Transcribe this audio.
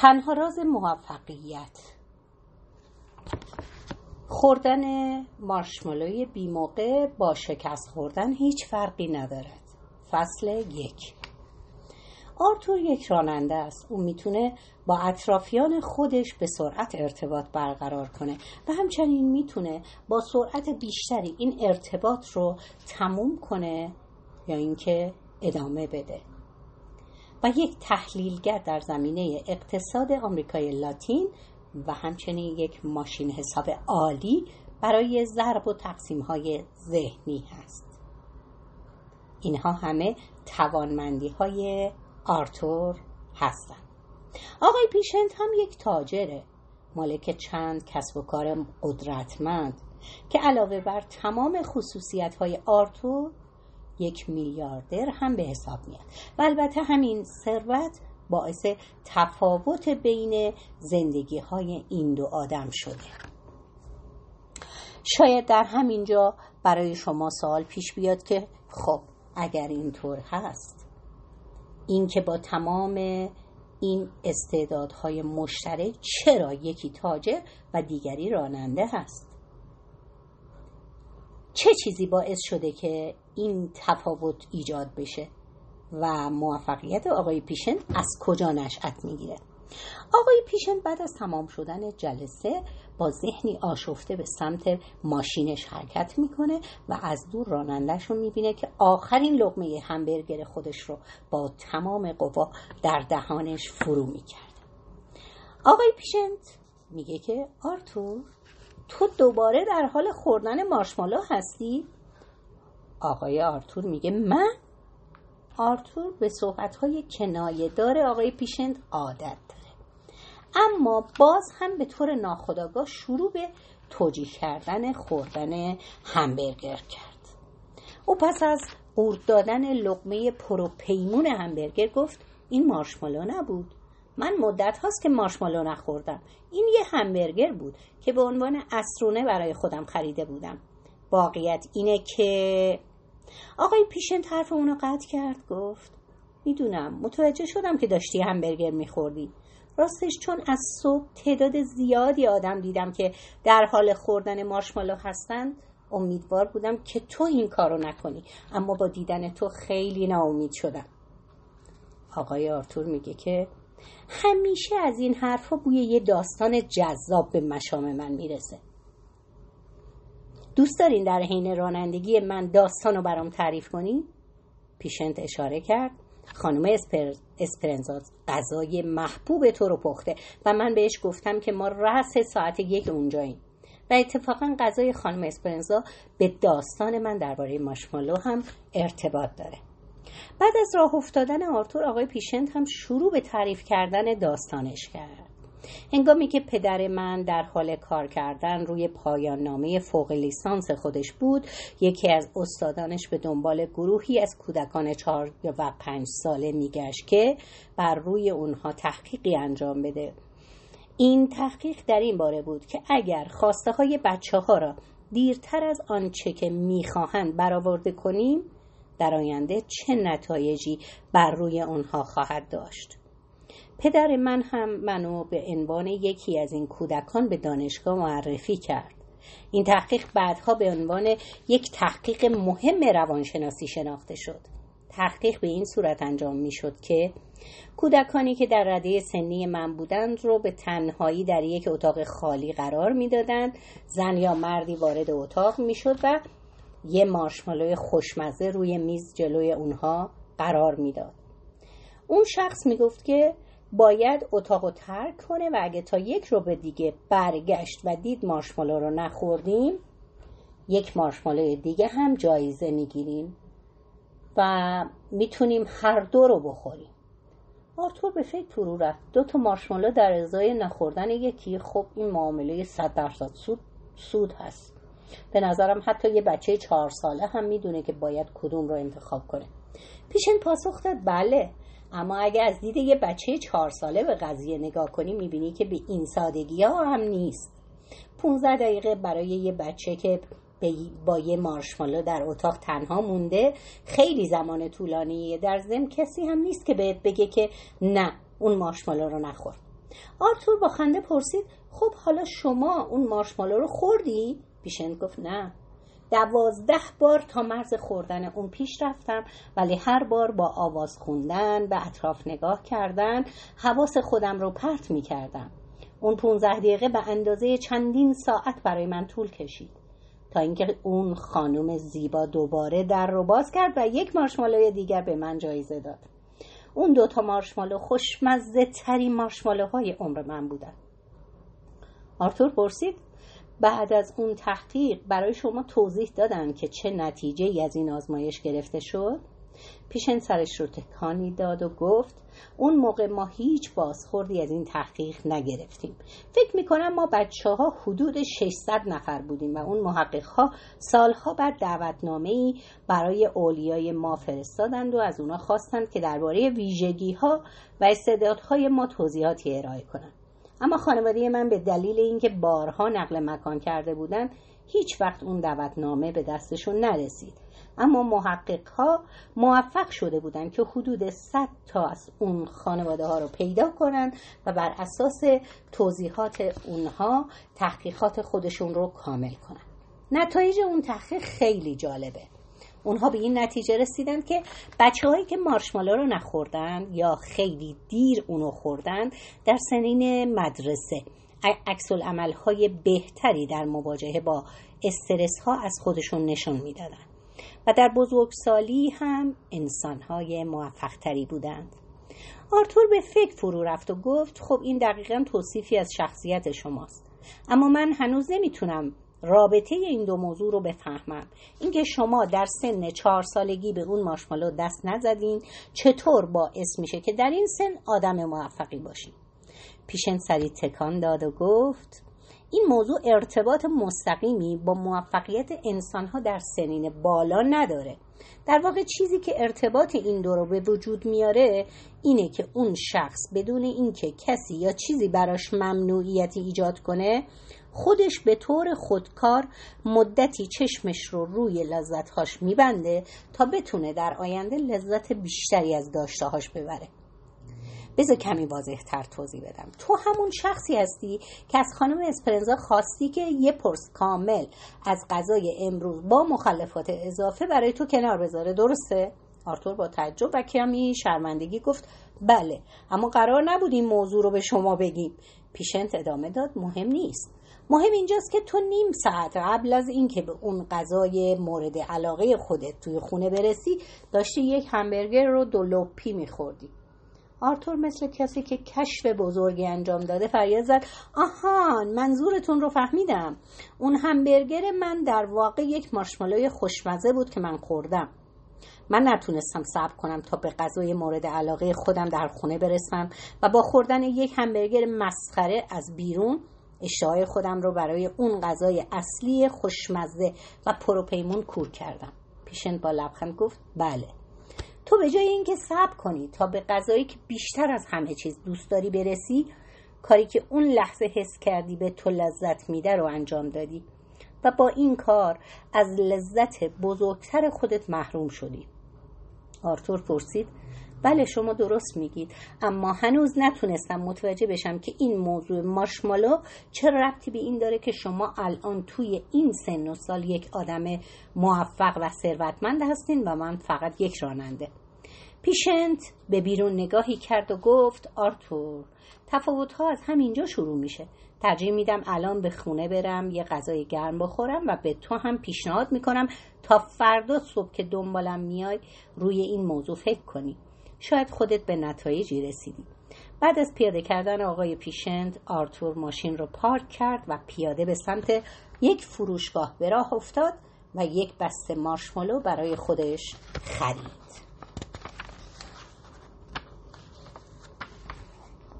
تنها راز موفقیت. خوردن مارشمالوی بیموقع با شکست خوردن هیچ فرقی ندارد. فصل یک. آرتور یک راننده است. او می‌تونه با اطرافیان خودش به سرعت ارتباط برقرار کنه و همچنین می‌تونه با سرعت بیشتری این ارتباط رو تموم کنه یا اینکه ادامه بده. و یک تحلیلگر در زمینه اقتصاد آمریکای لاتین و همچنین یک ماشین حساب عالی برای ضرب و تقسیم های ذهنی هست. اینها همه توانمندی های آرتور هستند. آقای پیشنت هم یک تاجره مالک چند کسب و کار قدرتمند که علاوه بر تمام خصوصیت های آرتور یک میلیاردر هم به حساب میاد. و البته همین ثروت باعث تفاوت بین زندگی های این دو آدم شده. شاید در همینجا برای شما سوال پیش بیاد که خب اگر اینطور هست این که با تمام این استعدادهای مشترک چرا یکی تاجر و دیگری راننده هست؟ چه چیزی باعث شده که این تفاوت ایجاد بشه و موفقیت آقای پیشن از کجا نشأت می‌گیره؟ آقای پیشن بعد از تمام شدن جلسه با ذهنی آشفته به سمت ماشینش حرکت می‌کنه و از دور رانندش رو می‌بینه که آخرین لقمه همبرگر خودش رو با تمام قوا در دهانش فرو می‌کرد. آقای پیشنت میگه که آرتور تو دوباره در حال خوردن مارشمالو هستی؟ آقای آرتور میگه من؟ آرتور به صحبتهای کنایه دار آقای پیشنت عادت داره اما باز هم به طور ناخودآگاه شروع به توجیه کردن خوردن همبرگر کرد او پس از قورت دادن لقمه پروپیمون همبرگر گفت این مارشمالو نبود من مدت هاست که مارشمالو نخوردم. این یه همبرگر بود که به عنوان اسرونه برای خودم خریده بودم. واقعیت اینه که آقای پیشن طرف اونو قطع کرد گفت می‌دونم متوجه شدم که داشتی همبرگر میخوردی. راستش چون از صبح تعداد زیادی آدم دیدم که در حال خوردن مارشمالو هستند امیدوار بودم که تو این کارو نکنی. اما با دیدن تو خیلی ناامید شدم. آقای آرتور میگه که همیشه از این حرفا بوی یه داستان جذاب به مشام من می‌رسه. دوست دارین در حین رانندگی من داستان رو برام تعریف کنی؟ پیشنت اشاره کرد. خانم اسپر... اسپرنزا غذای محبوب تو رو پخته و من بهش گفتم که ما رأس ساعت یک اونجاییم. و اتفاقا غذای خانم اسپرنزا به داستان من درباره ماشمالو هم ارتباط داره. بعد از راه افتادن آرتور آقای پیشنت هم شروع به تعریف کردن داستانش کرد. هنگامی که پدر من در حال کار کردن روی پایان نامه فوق لیسانس خودش بود یکی از استادانش به دنبال گروهی از کودکان چهار و پنج ساله میگشت که بر روی اونها تحقیقی انجام بده. این تحقیق در این باره بود که اگر خواسته های بچه ها را دیرتر از آنچه که می‌خواهند برآورده کنیم در آینده چه نتایجی بر روی آنها خواهد داشت. پدر من هم منو به عنوان یکی از این کودکان به دانشگاه معرفی کرد. این تحقیق بعدها به عنوان یک تحقیق مهم روانشناسی شناخته شد. تحقیق به این صورت انجام می شد که کودکانی که در رده سنی من بودند رو به تنهایی در یک اتاق خالی قرار می‌دادند. زن یا مردی وارد اتاق می شد و یه مارشمالوی خوشمزه روی میز جلوی اونها قرار می‌داد. اون شخص می‌گفت که باید اتاق رو ترک کنه و اگه تا یک رو به دیگه برگشت و دید مارشمالو رو نخوردیم یک مارشمالو دیگه هم جایزه می‌گیریم و می‌تونیم هر دو رو بخوریم. آرتور به فکر فرو رفت. دو تا مارشمالو در ازای نخوردن یکی خب این معامله صد درصد سود سود هست. به نظرم حتی یه بچه چهار ساله هم می‌دونه که باید کدوم رو انتخاب کنه. پیشن پاسخ داد بله. اما اگه از دید یه بچه چهار ساله به قضیه نگاه کنی می‌بینی که به این سادگی ها هم نیست. 15 دقیقه برای یه بچه که با یه مارشمالو در اتاق تنها مونده خیلی زمان طولانیه. در ضمن کسی هم نیست که بهت بگه که نه اون مارشمالو رو نخور. آرتور با خنده پرسید خب حالا شما اون مارشمالو رو خوردی؟ پیشنت گفت نه. دوازده بار تا مرز خوردن اون پیش رفتم ولی هر بار با آواز خوندن به اطراف نگاه کردن حواس خودم رو پرت می کردم اون 15 دقیقه به اندازه چندین ساعت برای من طول کشید. تا اینکه اون خانم زیبا دوباره در رو باز کرد و یک مارشمالوی دیگر به من جایزه داد. اون دوتا مارشمالو خوشمزه ترین مارشمالوهای عمر من بودن. آرتور پرسید بعد از اون تحقیق برای شما توضیح دادن که چه نتیجه ای از این آزمایش گرفته شد. پیشن سرش رو تکانی داد و گفت اون موقع ما هیچ بازخوردی از این تحقیق نگرفتیم. فکر می‌کنم ما بچه ها حدود 600 نفر بودیم و اون محقق ها سالها بعد دعوتنامه ای برای اولیای ما فرستادند و از اونا خواستند که درباره ویژگی ها و استعدادهای ما توضیحاتی ارائه کنند. اما خانواده من به دلیل اینکه بارها نقل مکان کرده بودند هیچ وقت اون دعوتنامه به دستشون نرسید. اما محقق ها موفق شده بودند که حدود 100 تا از اون خانواده ها رو پیدا کنند و بر اساس توضیحات اونها تحقیقات خودشون رو کامل کنند نتایج اون تحقیق خیلی جالبه. اونها به این نتیجه رسیدن که بچه هایی که مارشمالا رو نخوردن یا خیلی دیر اونو خوردن در سنین مدرسه. عکس های بهتری در مواجهه با استرس ها از خودشون نشون می‌دادن و در بزرگسالی هم انسانهای موفقتری بودند. آرتور به فکر فرو رفت و گفت خب این دقیقا توصیفی از شخصیت شماست اما من هنوز نمی‌تونم رابطه این دو موضوع رو بفهمم. اینکه شما در سن چهار سالگی به اون مارشمالو دست نزدین چطور باعث میشه که در این سن آدم موفقی باشین؟ پیشن سری تکان داد و گفت این موضوع ارتباط مستقیمی با موفقیت انسانها در سنین بالا نداره. در واقع چیزی که ارتباط این دو رو به وجود میاره اینه که اون شخص بدون اینکه کسی یا چیزی براش ممنوعیتی ایجاد کنه خودش به طور خودکار مدتی چشمش رو روی لذتهاش میبنده تا بتونه در آینده لذت بیشتری از داشتهاش ببره. بذار کمی واضح تر توضیح بدم. تو همون شخصی هستی که از خانم اسپرنزا خواستی که یه پرس کامل از غذای امروز با مخلفات اضافه برای تو کنار بذاره درسته؟ آرتور با تعجب و کمی شرمندگی گفت بله اما قرار نبود این موضوع رو به شما بگیم. پیشنت ادامه داد مهم نیست. مهم اینجاست که تو نیم ساعت قبل از اینکه به اون غذای مورد علاقه خودت توی خونه برسی داشتی یک همبرگر رو دو لپی میخوردی. آرتور مثل کسی که کشف بزرگی انجام داده فریاد زد آهان منظورتون رو فهمیدم. اون همبرگر من در واقع یک مارشمالوی خوشمزه بود که من خوردم. من نتونستم صبر کنم تا به غذای مورد علاقه خودم در خونه برسم و با خوردن یک همبرگر مسخره از بیرون اشتهای خودم رو برای اون غذای اصلی خوشمزه و پروپیمون کور کردم. پیشنت با لبخند گفت بله. تو به جای اینکه صبر کنی تا به غذایی که بیشتر از همه چیز دوست داری برسی کاری که اون لحظه حس کردی به تو لذت میده رو انجام دادی و با این کار از لذت بزرگتر خودت محروم شدی. آرتور پرسید بله شما درست میگید. اما هنوز نتونستم متوجه بشم که این موضوع مارشمالو چه ربطی به این داره که شما الان توی این سن و سال یک آدم موفق و ثروتمند هستین و من فقط یک راننده. پیشنت به بیرون نگاهی کرد و گفت آرتور تفاوت ها از همینجا شروع میشه. ترجیح میدم الان به خونه برم یه غذای گرم بخورم و به تو هم پیشنهاد می‌کنم تا فردا صبح که دنبالم میای روی این موضوع فکر کنی. شاید خودت به نتایجی رسیدی. بعد از پیاده کردن آقای پیشنت آرتور ماشین رو پارک کرد و پیاده به سمت یک فروشگاه به راه افتاد و یک بسته مارشمالو برای خودش خرید.